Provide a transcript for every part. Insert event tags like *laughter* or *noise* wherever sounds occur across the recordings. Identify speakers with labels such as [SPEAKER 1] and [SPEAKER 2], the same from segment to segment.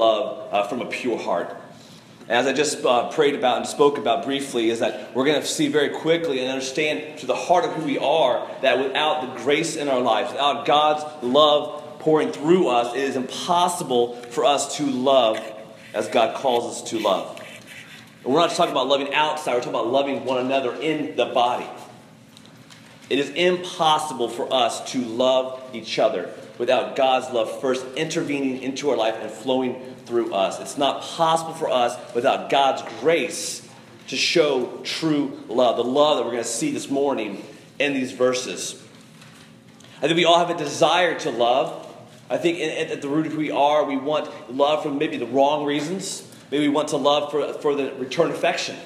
[SPEAKER 1] love uh, from a pure heart. As I just uh, prayed about and spoke about briefly, is that we're going to see very quickly and understand to the heart of who we are that without the grace in our lives, without God's love pouring through us, it is impossible for us to love as God calls us to love. And we're not talking about loving outside, we're talking about loving one another in the body. It is impossible for us to love each other without God's love first intervening into our life and flowing through us. It's not possible for us without God's grace to show true love, the love that we're going to see this morning in these verses. I think we all have a desire to love. I think at the root of who we are, we want love for maybe the wrong reasons. Maybe we want to love for, for the return affection.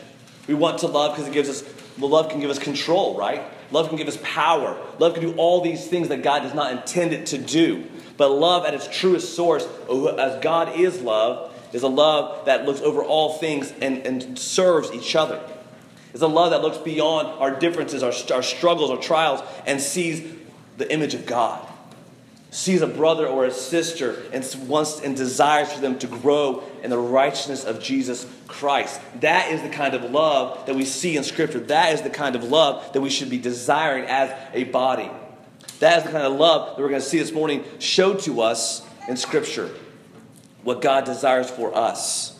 [SPEAKER 1] We want to love because it gives us, well, love can give us control, right? Love can give us power. Love can do all these things that God does not intend it to do. But love at its truest source, oh, as God is love, is a love that looks over all things and, and serves each other. It's a love that looks beyond our differences, our, our struggles, our trials, and sees the image of God sees a brother or a sister and wants and desires for them to grow in the righteousness of Jesus Christ. That is the kind of love that we see in Scripture. That is the kind of love that we should be desiring as a body. That is the kind of love that we're going to see this morning showed to us in Scripture. What God desires for us.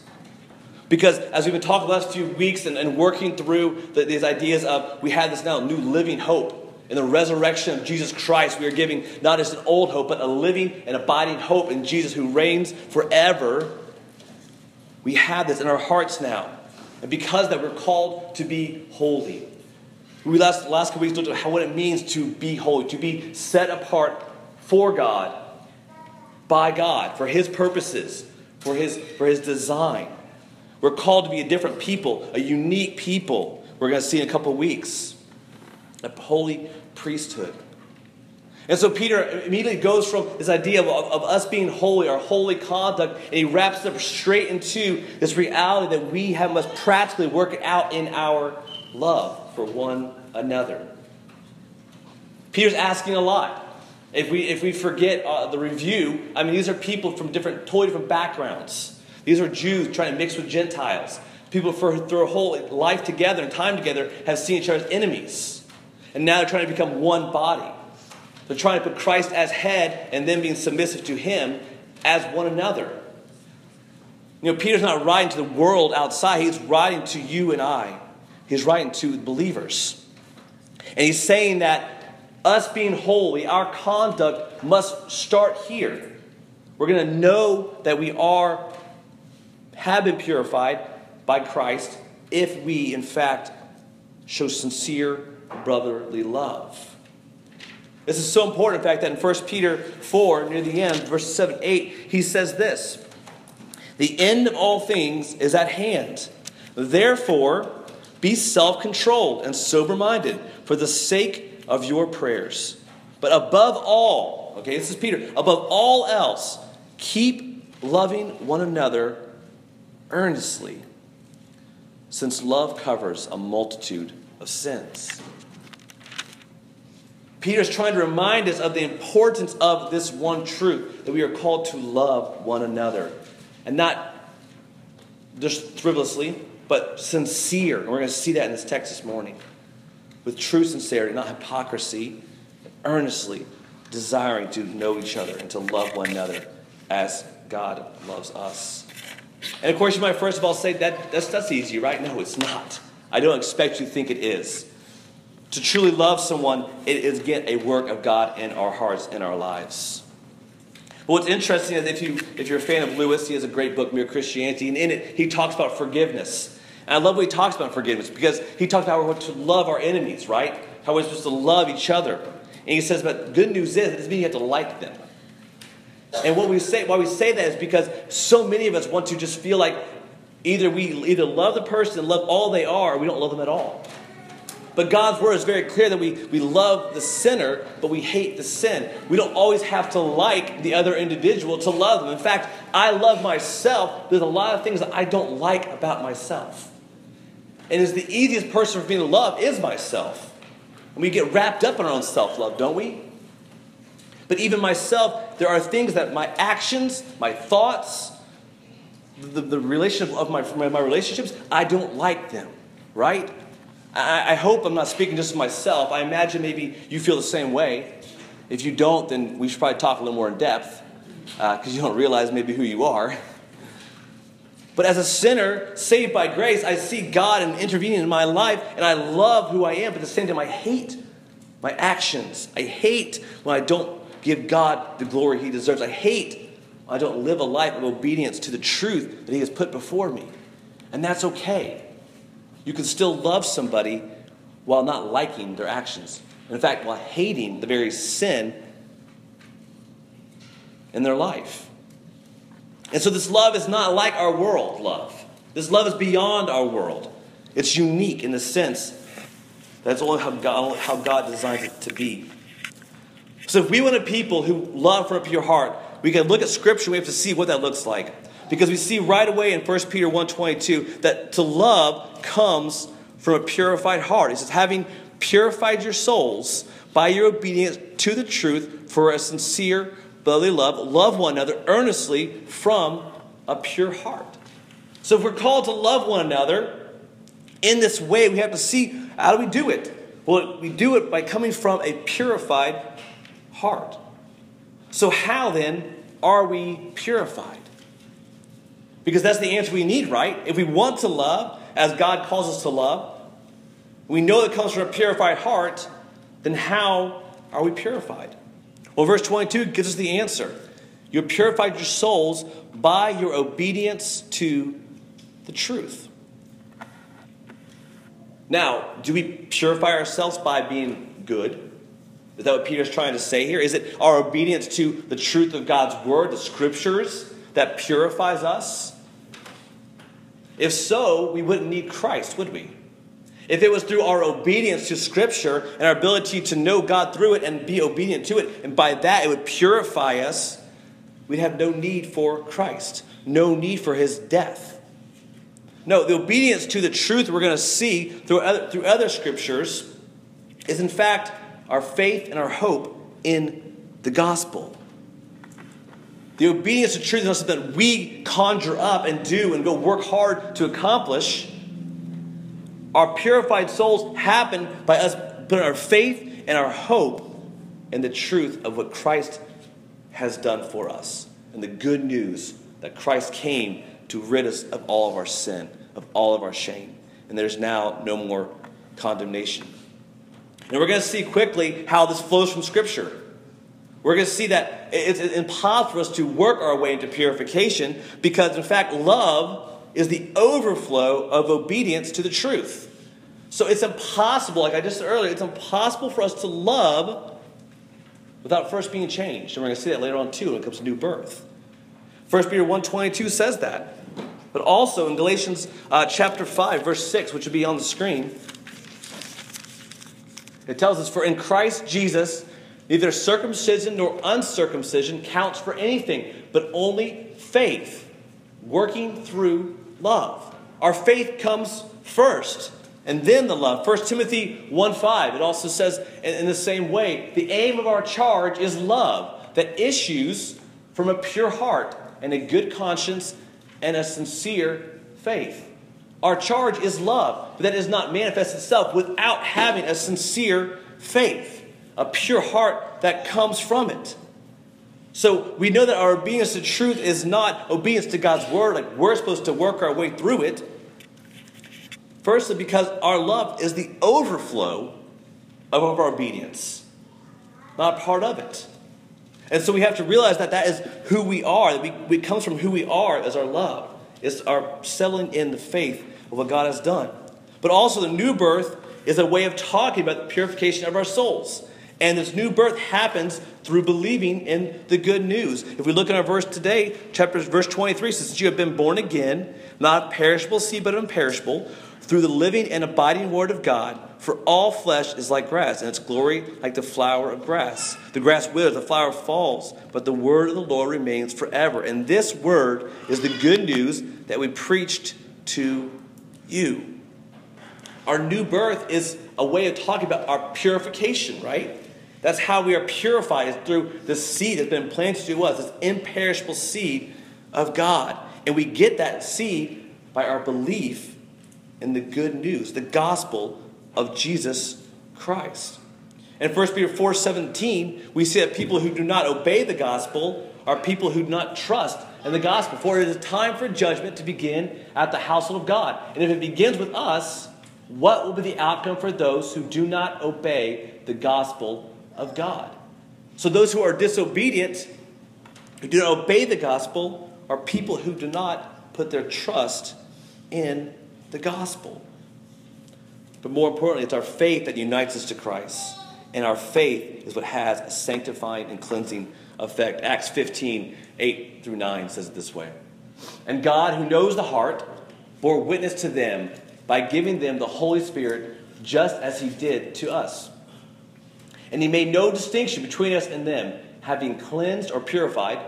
[SPEAKER 1] Because as we've been talking the last few weeks and, and working through the, these ideas of we have this now new living hope in the resurrection of Jesus Christ, we are giving not just an old hope, but a living and abiding hope in Jesus who reigns forever. We have this in our hearts now. And because that, we're called to be holy. We last, last couple weeks looked at how, what it means to be holy, to be set apart for God, by God, for His purposes, for His, for his design. We're called to be a different people, a unique people. We're going to see in a couple weeks a holy priesthood. And so Peter immediately goes from this idea of, of, us being holy, our holy conduct, and he wraps it up straight into this reality that we have must practically work out in our love for one another. Peter's asking a lot. If we, if we forget uh, the review, I mean, these are people from different, totally different backgrounds. These are Jews trying to mix with Gentiles. People for their whole life together and time together have seen each other as enemies. And now they're trying to become one body. They're trying to put Christ as head and then being submissive to him as one another. You know, Peter's not writing to the world outside, he's writing to you and I. He's writing to believers. And he's saying that us being holy, our conduct must start here. We're going to know that we are have been purified by Christ if we in fact show sincere brotherly love. This is so important, in fact, that in 1 Peter 4, near the end, verses 7 8, he says this The end of all things is at hand. Therefore, be self controlled and sober minded for the sake of your prayers. But above all, okay, this is Peter, above all else, keep loving one another earnestly, since love covers a multitude of sins. Peter's trying to remind us of the importance of this one truth that we are called to love one another. And not just frivolously, but sincere. And we're going to see that in this text this morning. With true sincerity, not hypocrisy, earnestly desiring to know each other and to love one another as God loves us. And of course, you might first of all say that that's, that's easy, right? No, it's not. I don't expect you to think it is. To truly love someone, it is get a work of God in our hearts, in our lives. But what's interesting is if you if you're a fan of Lewis, he has a great book, Mere Christianity, and in it he talks about forgiveness. And I love what he talks about forgiveness because he talks about how we're to love our enemies, right? How we're supposed to love each other. And he says, but good news is, it doesn't mean you have to like them. And what we say, why we say that is because so many of us want to just feel like either we either love the person and love all they are, or we don't love them at all. But God's word is very clear that we, we love the sinner, but we hate the sin. We don't always have to like the other individual to love them. In fact, I love myself. There's a lot of things that I don't like about myself. And is the easiest person for me to love is myself. And we get wrapped up in our own self love, don't we? But even myself, there are things that my actions, my thoughts, the, the relationship of my, my relationships, I don't like them, right? I, I hope I'm not speaking just to myself. I imagine maybe you feel the same way. If you don't, then we should probably talk a little more in depth because uh, you don't realize maybe who you are. *laughs* But as a sinner saved by grace, I see God and intervening in my life, and I love who I am. But at the same time, I hate my actions. I hate when I don't give God the glory He deserves. I hate I don't live a life of obedience to the truth that He has put before me. And that's okay. You can still love somebody while not liking their actions. In fact, while hating the very sin in their life. And so, this love is not like our world love. This love is beyond our world. It's unique in the sense that's only how God, how God designed it to be. So, if we want a people who love from a pure heart, we can look at Scripture. We have to see what that looks like, because we see right away in 1 Peter 1.22 that to love comes from a purified heart. He says, having purified your souls by your obedience to the truth for a sincere brotherly love, love one another earnestly from a pure heart. So, if we're called to love one another in this way, we have to see how do we do it? Well, we do it by coming from a purified heart. So, how then are we purified? Because that's the answer we need, right? If we want to love as God calls us to love, we know that comes from a purified heart, then how are we purified? Well, verse 22 gives us the answer. You purified your souls by your obedience to the truth. Now, do we purify ourselves by being good? Is that what Peter's trying to say here? Is it our obedience to the truth of God's word, the scriptures, that purifies us? If so, we wouldn't need Christ, would we? If it was through our obedience to Scripture and our ability to know God through it and be obedient to it, and by that it would purify us, we'd have no need for Christ, no need for His death. No, the obedience to the truth we're going to see through other, through other Scriptures is, in fact, our faith and our hope in the gospel. The obedience to truth is not something that we conjure up and do and go work hard to accomplish. Our purified souls happen by us putting our faith and our hope in the truth of what Christ has done for us and the good news that Christ came to rid us of all of our sin, of all of our shame. And there's now no more condemnation. And we're going to see quickly how this flows from Scripture. We're going to see that it's impossible for us to work our way into purification because, in fact, love is the overflow of obedience to the truth. So it's impossible, like I just said earlier, it's impossible for us to love without first being changed. And we're going to see that later on too when it comes to new birth. 1 Peter 1.22 says that. But also in Galatians uh, chapter 5, verse 6, which will be on the screen, it tells us, For in Christ Jesus, neither circumcision nor uncircumcision counts for anything, but only faith, working through love. Our faith comes first and then the love. 1 Timothy 1 5, it also says in the same way the aim of our charge is love that issues from a pure heart and a good conscience and a sincere faith. Our charge is love, but that does not manifest itself without having a sincere faith, a pure heart that comes from it. So we know that our obedience to truth is not obedience to God's word, like we're supposed to work our way through it. Firstly, because our love is the overflow of our obedience, not part of it. And so we have to realize that that is who we are, that we, it comes from who we are as our love. It's our settling in the faith of what God has done. But also, the new birth is a way of talking about the purification of our souls. And this new birth happens through believing in the good news. If we look at our verse today, chapter verse 23 says, Since you have been born again, not perishable seed, but imperishable, through the living and abiding word of God, for all flesh is like grass, and its glory like the flower of grass. The grass withers, the flower falls, but the word of the Lord remains forever. And this word is the good news that we preached to you. Our new birth is a way of talking about our purification, right? That's how we are purified, is through the seed that's been planted to us, this imperishable seed of God. And we get that seed by our belief in the good news, the gospel of Jesus Christ. In 1 Peter 4 17, we see that people who do not obey the gospel are people who do not trust in the gospel. For it is a time for judgment to begin at the household of God. And if it begins with us, what will be the outcome for those who do not obey the gospel of God? So, those who are disobedient, who do not obey the gospel, are people who do not put their trust in the gospel. But more importantly, it's our faith that unites us to Christ. And our faith is what has a sanctifying and cleansing effect. Acts 15, 8 through 9 says it this way. And God, who knows the heart, bore witness to them by giving them the Holy Spirit just as he did to us. And he made no distinction between us and them, having cleansed or purified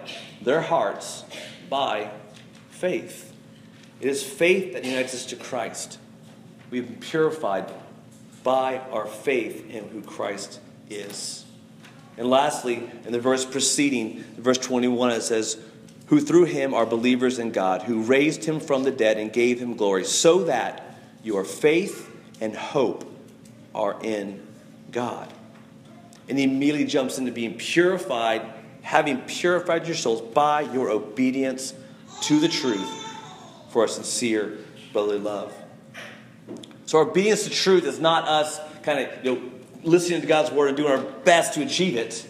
[SPEAKER 1] their hearts by faith. It is faith that unites us to Christ. We've been purified by our faith in who Christ is. And lastly, in the verse preceding, verse 21, it says, Who through him are believers in God, who raised him from the dead and gave him glory, so that your faith and hope are in God. And he immediately jumps into being purified, having purified your souls by your obedience to the truth for a sincere brotherly love. So, our obedience to truth is not us kind of you know, listening to God's word and doing our best to achieve it.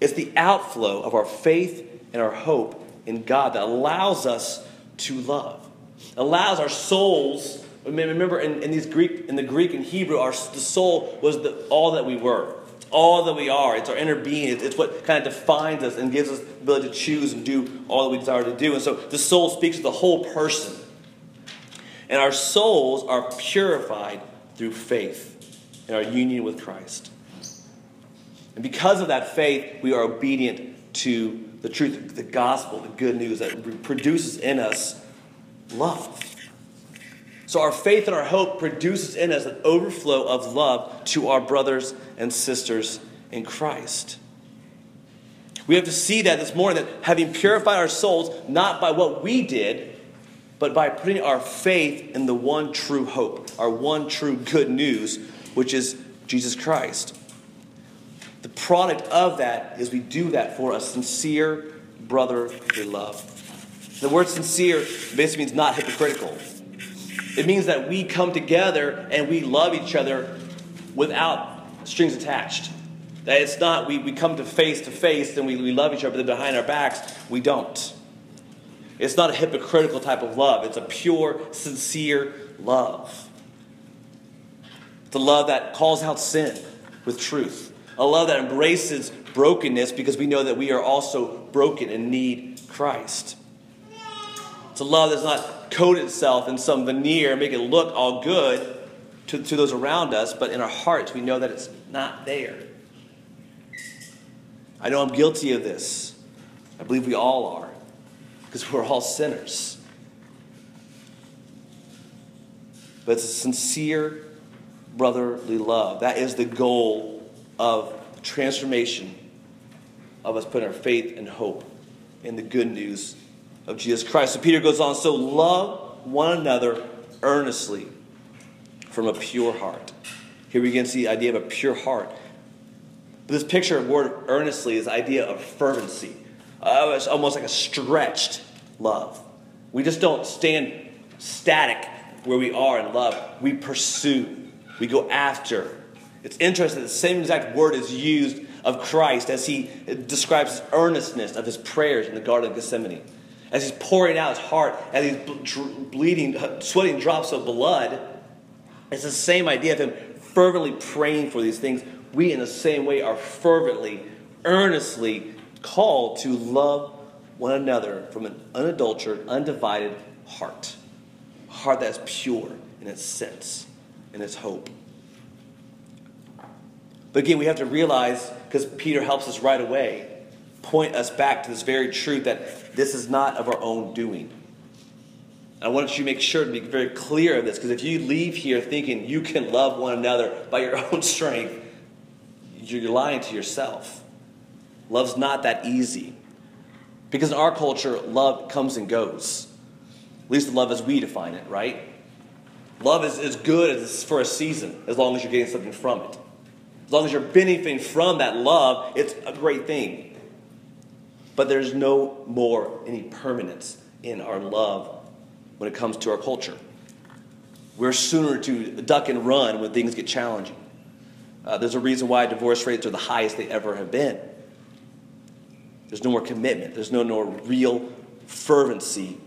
[SPEAKER 1] It's the outflow of our faith and our hope in God that allows us to love, allows our souls. Remember, in, in these Greek, in the Greek and Hebrew, our the soul was the, all that we were, all that we are. It's our inner being. It's, it's what kind of defines us and gives us the ability to choose and do all that we desire to do. And so, the soul speaks to the whole person. And our souls are purified through faith in our union with Christ. And because of that faith, we are obedient to the truth, the gospel, the good news that produces in us love. So our faith and our hope produces in us an overflow of love to our brothers and sisters in Christ. We have to see that this morning that having purified our souls, not by what we did, but by putting our faith in the one true hope, our one true good news, which is Jesus Christ. The product of that is we do that for a sincere brotherly love. The word sincere basically means not hypocritical. It means that we come together and we love each other without strings attached. That it's not we, we come to face to face and we, we love each other, but behind our backs, we don't. It's not a hypocritical type of love, it's a pure, sincere love. It's a love that calls out sin with truth, a love that embraces brokenness because we know that we are also broken and need Christ. It's a love that's not coated itself in some veneer, make it look all good to, to those around us, but in our hearts we know that it's not there. I know I'm guilty of this. I believe we all are because we're all sinners. But it's a sincere brotherly love. That is the goal of transformation of us putting our faith and hope in the good news of Jesus Christ. So Peter goes on, so love one another earnestly from a pure heart. Here we again see the idea of a pure heart. But this picture of word earnestly is the idea of fervency. Uh, it's almost like a stretched love. We just don't stand static where we are in love. We pursue, we go after. It's interesting, the same exact word is used of Christ as he describes his earnestness of his prayers in the Garden of Gethsemane. As he's pouring out his heart, as he's bleeding, sweating drops of blood, it's the same idea of him fervently praying for these things. We, in the same way, are fervently, earnestly called to love one another from an unadulterated, undivided heart. A heart that is pure in its sense, in its hope. But again, we have to realize, because Peter helps us right away, point us back to this very truth that this is not of our own doing. I want you to make sure to be very clear of this, because if you leave here thinking you can love one another by your *laughs* own strength, you're lying to yourself. Love's not that easy. Because in our culture, love comes and goes. At least the love as we define it, right? Love is as good as for a season, as long as you're getting something from it. As long as you're benefiting from that love, it's a great thing. But there's no more any permanence in our love when it comes to our culture. We're sooner to duck and run when things get challenging. Uh, there's a reason why divorce rates are the highest they ever have been. There's no more commitment, there's no more real fervency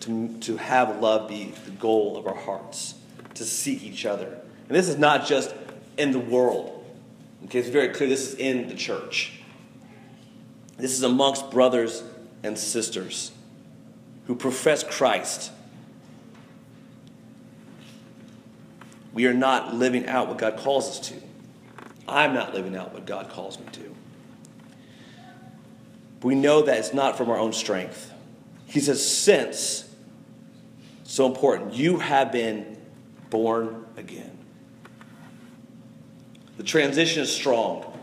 [SPEAKER 1] to, to have love be the goal of our hearts, to seek each other. And this is not just in the world. Okay, it's very clear this is in the church. This is amongst brothers and sisters who profess Christ. We are not living out what God calls us to. I'm not living out what God calls me to. we know that it's not from our own strength. He says, since, so important, you have been born again. The transition is strong.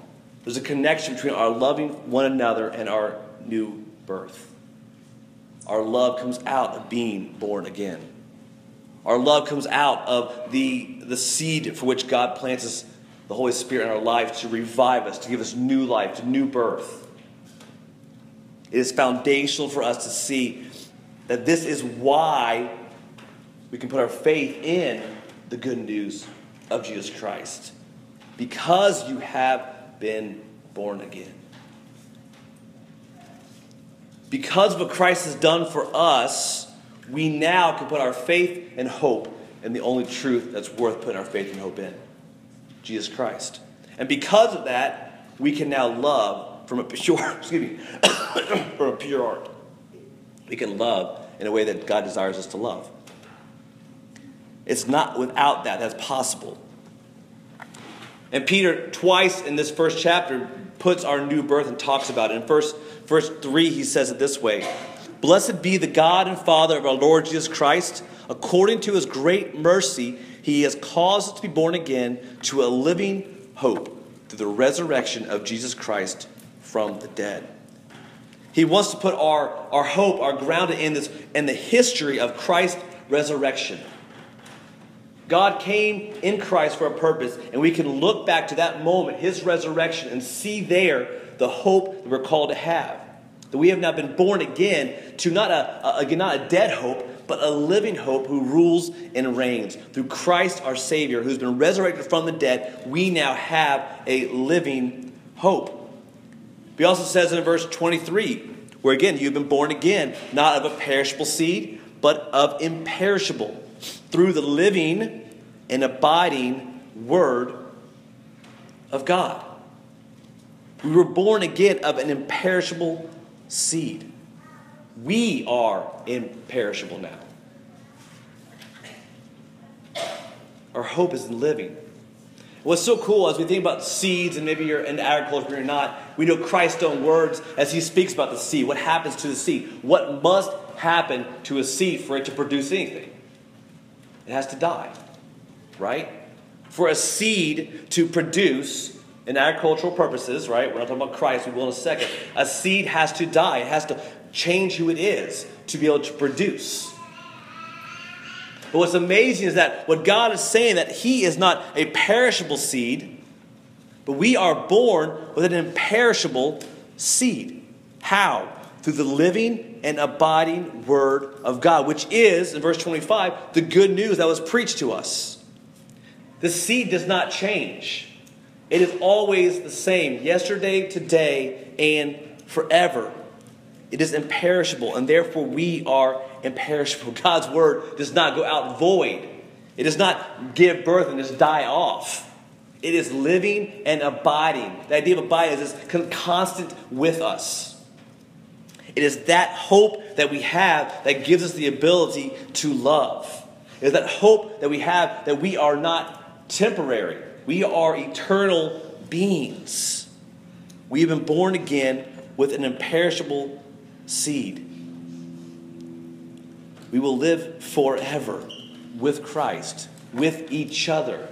[SPEAKER 1] There's a connection between our loving one another and our new birth. Our love comes out of being born again. Our love comes out of the, the seed for which God plants us, the Holy Spirit in our life to revive us, to give us new life, to new birth. It is foundational for us to see that this is why we can put our faith in the good news of Jesus Christ. Because you have been born again because of what Christ has done for us, we now can put our faith and hope in the only truth that's worth putting our faith and hope in Jesus Christ. And because of that, we can now love from a pure, *coughs* excuse me, *coughs* from a pure heart. We can love in a way that God desires us to love. It's not without that that's possible. And Peter, twice in this first chapter, puts our new birth and talks about it. In verse, verse 3, he says it this way Blessed be the God and Father of our Lord Jesus Christ. According to his great mercy, he has caused us to be born again to a living hope through the resurrection of Jesus Christ from the dead. He wants to put our, our hope, our grounded in this in the history of Christ's resurrection. God came in Christ for a purpose, and we can look back to that moment, his resurrection, and see there the hope that we're called to have. That we have now been born again to not a, a, not a dead hope, but a living hope who rules and reigns. Through Christ our Savior, who's been resurrected from the dead, we now have a living hope. He also says in verse 23, where again, you've been born again, not of a perishable seed, but of imperishable through the living and abiding Word of God. We were born again of an imperishable seed. We are imperishable now. Our hope is in living. What's so cool as we think about seeds, and maybe you're in agriculture or you're not, we know Christ's own words as he speaks about the seed. What happens to the seed? What must happen to a seed for it to produce anything? It has to die, right? For a seed to produce, in agricultural purposes, right? We're not talking about Christ, we will in a second. A seed has to die, it has to change who it is to be able to produce. But what's amazing is that what God is saying that He is not a perishable seed, but we are born with an imperishable seed. How? through the living and abiding Word of God, which is, in verse 25, the good news that was preached to us. The seed does not change, it is always the same, yesterday, today, and forever. It is imperishable, and therefore we are imperishable. *laughs* God's Word does not go out void, it does not give birth and just die off. It is living and abiding. The idea of abiding is constant with us. It is that hope that we have that gives us the ability to love. It is that hope that we have that we are not temporary, we are eternal beings. We have been born again with an imperishable seed. We will live forever with Christ, with each other.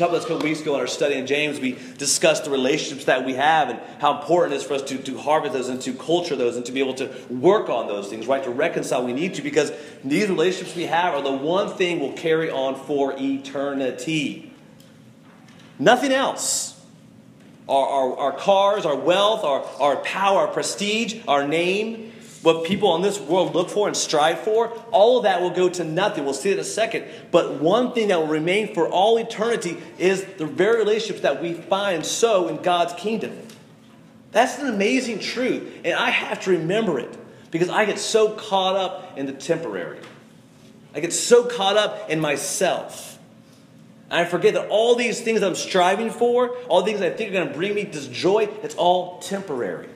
[SPEAKER 1] This a couple weeks ago in our study in James. We discussed the relationships that we have and how important it is for us to, to harvest those and to culture those and to be able to work on those things, right? To reconcile, we need to because these relationships we have are the one thing we'll carry on for eternity. Nothing else. Our, our, our cars, our wealth, our, our power, our prestige, our name, what people in this world look for and strive for, all of that will go to nothing. We'll see it in a second. But one thing that will remain for all eternity is the very relationships that we find so in God's kingdom. That's an amazing truth. And I have to remember it because I get so caught up in the temporary. I get so caught up in myself. And I forget that all these things I'm striving for, all the things I think are going to bring me this joy, it's all temporary.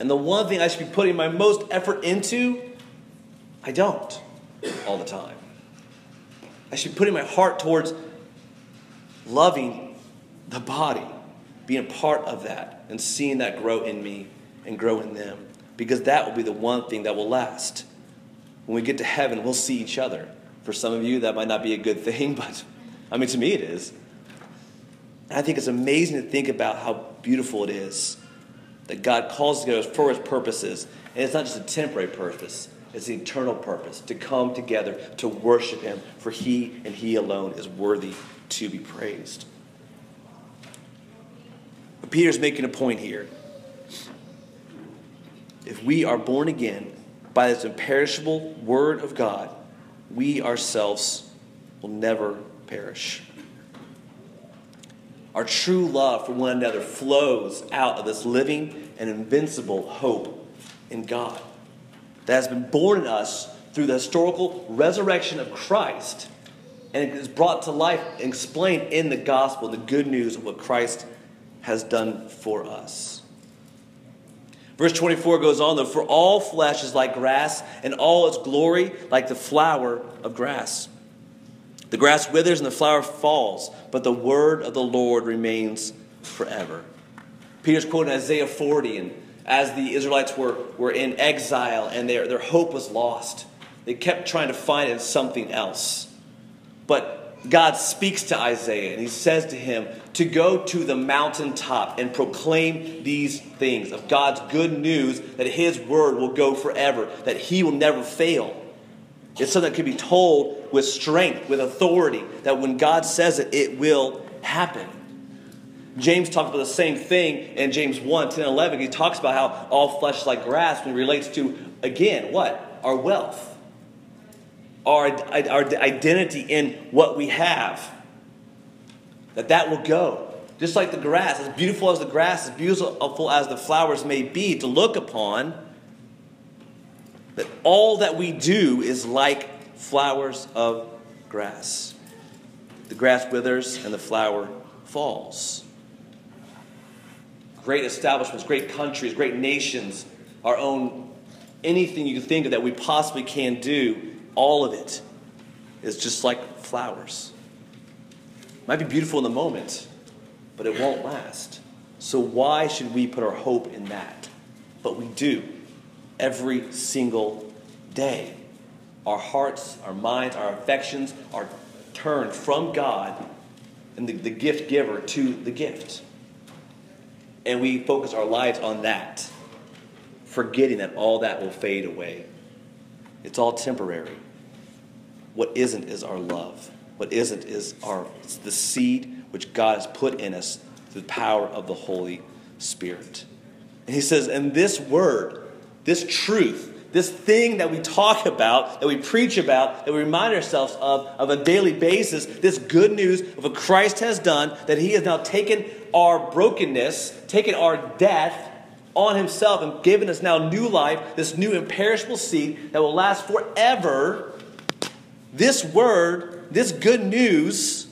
[SPEAKER 1] And the one thing I should be putting my most effort into, I don't all the time. I should be putting my heart towards loving the body, being a part of that, and seeing that grow in me and grow in them. Because that will be the one thing that will last. When we get to heaven, we'll see each other. For some of you, that might not be a good *laughs* thing, but I mean, to me, it is. I think it's amazing to think about how beautiful it is that God calls together for his purposes. And it's not just a temporary purpose, it's the eternal purpose to come together to worship him, for he and he alone is worthy to be praised. But Peter's making a point here. If we are born again by this imperishable word of God, we ourselves will never perish. Our true love for one another flows out of this living and invincible hope in God that has been born in us through the historical resurrection of Christ and it is brought to life and explained in the gospel, the good news of what Christ has done for us. Verse 24 goes on, though, for all flesh is like grass, and all its glory like the flower of grass. The grass withers and the flower falls, but the word of the Lord remains forever. Peter's quoting Isaiah 40, and as the Israelites were, were in exile and their, their hope was lost, they kept trying to find in something else. But God speaks to Isaiah and he says to him to go to the mountaintop and proclaim these things of God's good news that his word will go forever, that he will never fail. It's something that can be told with strength, with authority, that when God says it, it will happen. James talks about the same thing in James 1 10 and 11. He talks about how all flesh is like grass when it relates to, again, what? Our wealth, our, our identity in what we have. That that will go. Just like the grass, as beautiful as the grass, as beautiful as the flowers may be to look upon that all that we do is like flowers of grass. The grass withers and the flower falls. Great establishments, great countries, great nations, our own, anything you can think of that we possibly can do, all of it is just like flowers. It might be beautiful in the moment, but it won't last. So, why should we put our hope in that? But we do every single day. Our hearts, our minds, our affections are turned from God and the, the gift giver to the gift. And we focus our lives on that, forgetting that all that will fade away. It's all temporary. What isn't is our love. What isn't is our it's the seed which God has put in us through the power of the Holy Spirit. And he says, and this word this truth, this thing that we talk about, that we preach about, that we remind ourselves of of a daily basis, this good news of what Christ has done, that He has now taken our brokenness, taken our death on Himself, and given us now new life, this new imperishable seed that will last forever. This word, this good news,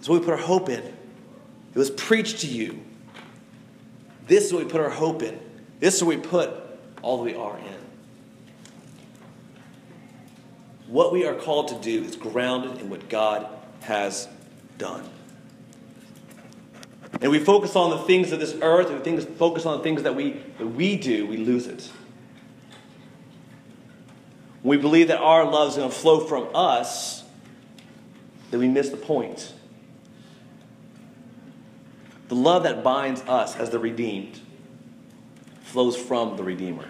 [SPEAKER 1] is what we put our hope in. It was preached to you. This is what we put our hope in. This is what we put all we are in. What we are called to do is grounded in what God has done. And we focus on the things of this earth, and we focus on the things that we, that we do, we lose it. When we believe that our love is going to flow from us, then we miss the point. The love that binds us as the redeemed flows from the Redeemer.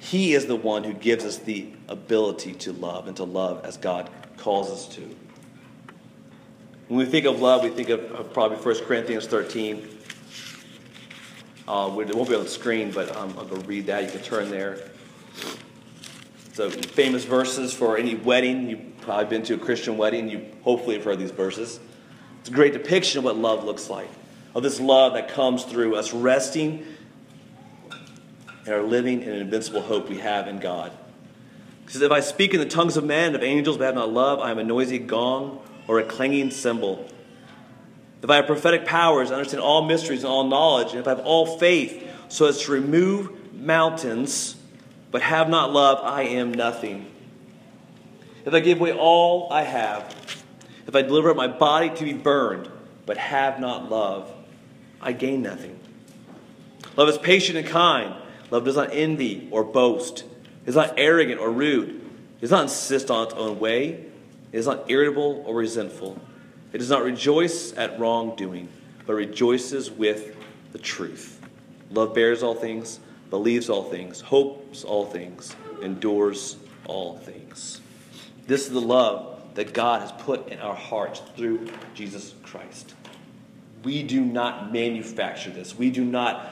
[SPEAKER 1] He is the one who gives us the ability to love and to love as God calls us to. When we think of love, we think of probably 1 Corinthians 13. Uh, it won't be on the screen, but um, I'll go read that. You can turn there. So, famous verses for any wedding. You've probably been to a Christian wedding. You hopefully have heard these verses. It's a great depiction of what love looks like, of this love that comes through us resting and our living in an invincible hope we have in God. He says, If I speak in the tongues of men and of angels but have not love, I am a noisy gong or a clanging cymbal. If I have prophetic powers, understand all mysteries and all knowledge, and if I have all faith so as to remove mountains, but have not love, I am nothing. If I give away all I have, if I deliver up my body to be burned, but have not love, I gain nothing. Love is patient and kind. Love does not envy or boast. It is not arrogant or rude. It does not insist on its own way. It is not irritable or resentful. It does not rejoice at wrongdoing, but rejoices with the truth. Love bears all things, believes all things, hopes all things, endures all things. This is the love that God has put in our hearts through Jesus Christ. We do not manufacture this. We do not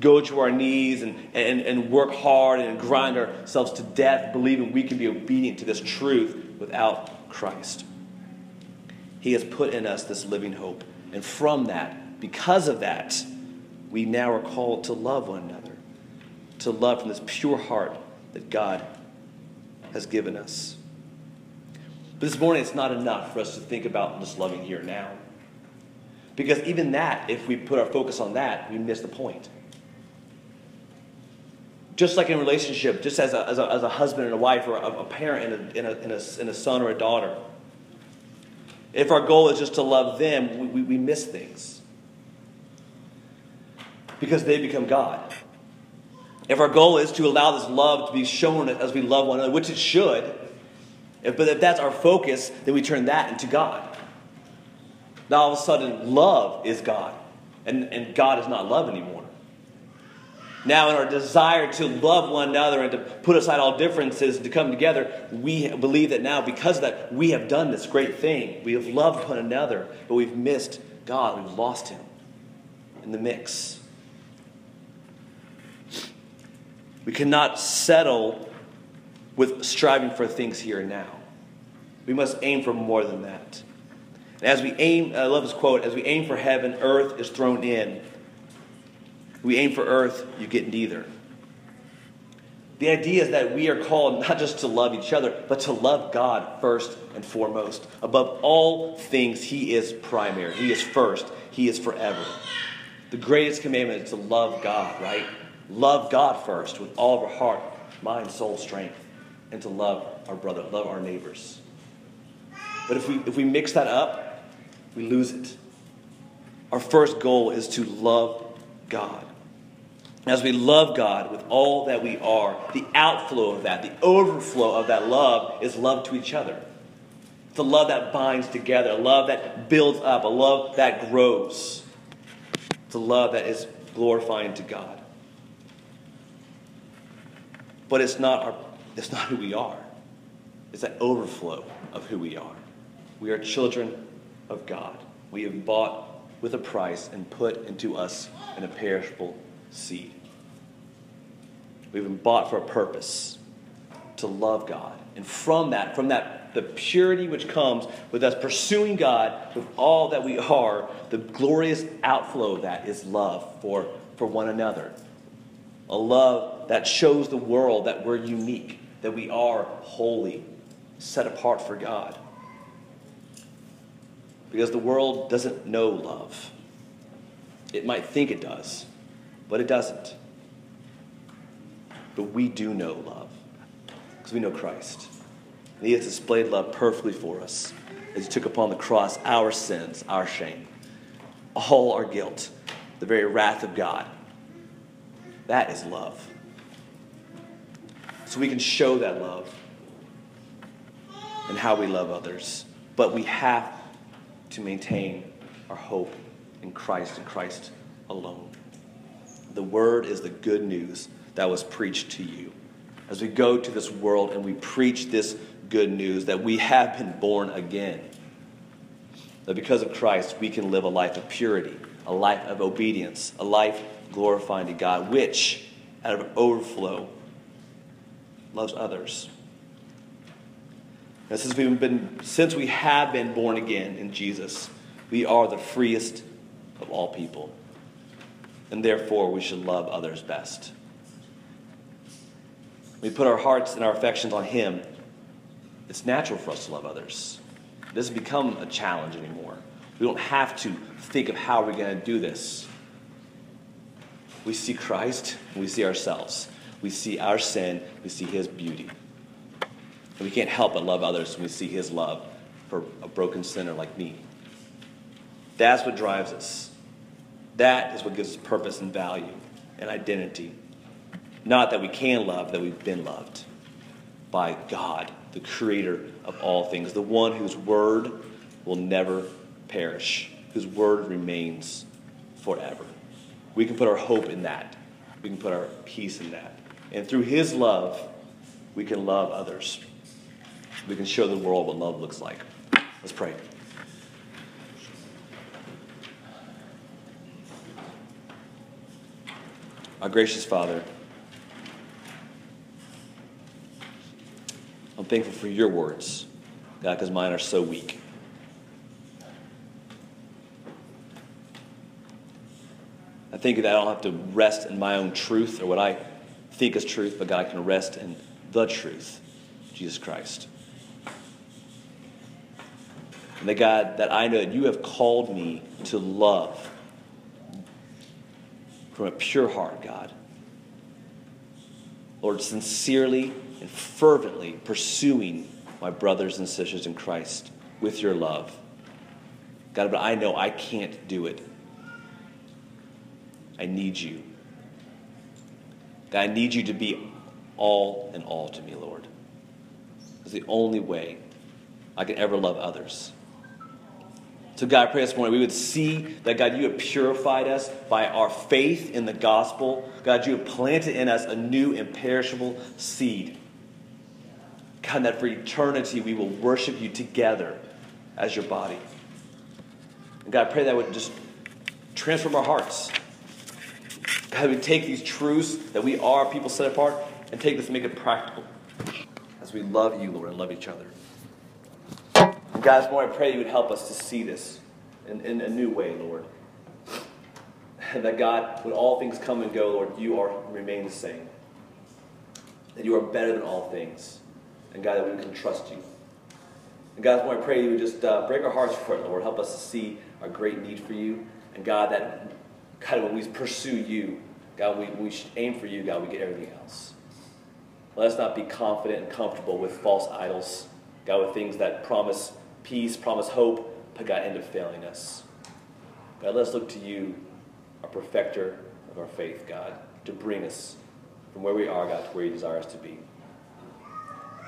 [SPEAKER 1] go to our knees and, and, and work hard and grind ourselves to death, believing we can be obedient to this truth without Christ. He has put in us this living hope. And from that, because of that, we now are called to love one another, to love from this pure heart that God has given us. But this morning, it's not enough for us to think about just loving here now. Because even that, if we put our focus on that, we miss the point just like in a relationship, just as a, as a, as a husband and a wife or a, a parent and a, and, a, and, a, and a son or a daughter. If our goal is just to love them, we, we, we miss things because they become God. If our goal is to allow this love to be shown as we love one another, which it should, if, but if that's our focus, then we turn that into God. Now all of a sudden, love is God, and, and God is not love anymore. Now, in our desire to love one another and to put aside all differences to come together, we believe that now, because of that, we have done this great thing. We have loved one another, but we've missed God. We've lost Him in the mix. We cannot settle with striving for things here and now. We must aim for more than that. And as we aim, I love this quote, as we aim for heaven, earth is thrown in we aim for earth, you get neither. The idea is that we are called not just to love each other, but to love God first and foremost. Above all things, He is primary. He is first. He is forever. The greatest commandment is to love God, right? Love God first with all of our heart, mind, soul, strength, and to love our brother, love our neighbors. But if we, if we mix that up, we lose it. Our first goal is to love God. As we love God with all that we are, the outflow of that, the overflow of that love is love to each other. It's a love that binds together, a love that builds up, a love that grows. It's a love that is glorifying to God. But it's not, our, it's not who we are. It's that overflow of who we are. We are children of God. We have bought with a price and put into us an imperishable seed. We've been bought for a purpose to love God. And from that, from that, the purity which comes with us pursuing God with all that we are, the glorious outflow of that is love for, for one another. A love that shows the world that we're unique, that we are holy, set apart for God. Because the world doesn't know love. It might think it does, but it doesn't. But we do know love because we know Christ. And He has displayed love perfectly for us as He took upon the cross our sins, our shame, all our guilt, the very wrath of God. That is love. So we can show that love and how we love others. But we have to maintain our hope in Christ and Christ alone. The word is the good news that was preached to you. As we go to this world and we preach this good news that we have been born again, that because of Christ we can live a life of purity, a life of obedience, a life glorifying to God, which out of overflow loves others. And since we've been since we have been born again in Jesus, we are the freest of all people. And therefore we should love others best. We put our hearts and our affections on him. It's natural for us to love others. It doesn't become a challenge anymore. We don't have to think of how we're going to do this. We see Christ, we see ourselves. We see our sin, we see his beauty. And we can't help but love others when we see his love for a broken sinner like me. That's what drives us. That is what gives us purpose and value and identity. Not that we can love, that we've been loved by God, the creator of all things, the one whose word will never perish, whose word remains forever. We can put our hope in that. We can put our peace in that. And through his love, we can love others. We can show the world what love looks like. Let's pray. Our gracious Father, I'm thankful for your words, God, because mine are so weak. I think that I don't have to rest in my own truth or what I think is truth, but God, I can rest in the truth, Jesus Christ. And that God, that I know that you have called me to love from a pure heart, God. Lord, sincerely and fervently pursuing my brothers and sisters in Christ with your love. God, but I know I can't do it. I need you. God, I need you to be all in all to me, Lord. It's the only way I can ever love others. So, God, I pray this morning we would see that, God, you have purified us by our faith in the gospel. God, you have planted in us a new imperishable seed. God, that for eternity we will worship you together as your body. And God, I pray that would just transform our hearts. God, we take these truths that we are people set apart and take this and make it practical as we love you, Lord, and love each other. And God, I pray you would help us to see this in, in a new way, Lord. And *laughs* that God, when all things come and go, Lord, you are remain the same. That you are better than all things. And God, that we can trust you. And God, I pray you would just uh, break our hearts for it, Lord. Help us to see our great need for you. And God, that God, when we pursue you, God, we, we aim for you, God, we get everything else. Let us not be confident and comfortable with false idols, God, with things that promise peace, promise hope, but God, end up failing us. God, let us look to you, our perfecter of our faith, God, to bring us from where we are, God, to where you desire us to be.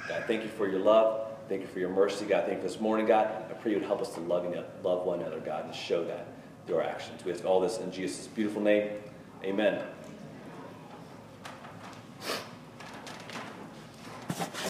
[SPEAKER 1] God, thank you for your love. Thank you for your mercy, God. Thank you this morning, God. I pray you would help us to love, love one another, God, and show that through our actions. We ask all this in Jesus' beautiful name. Amen.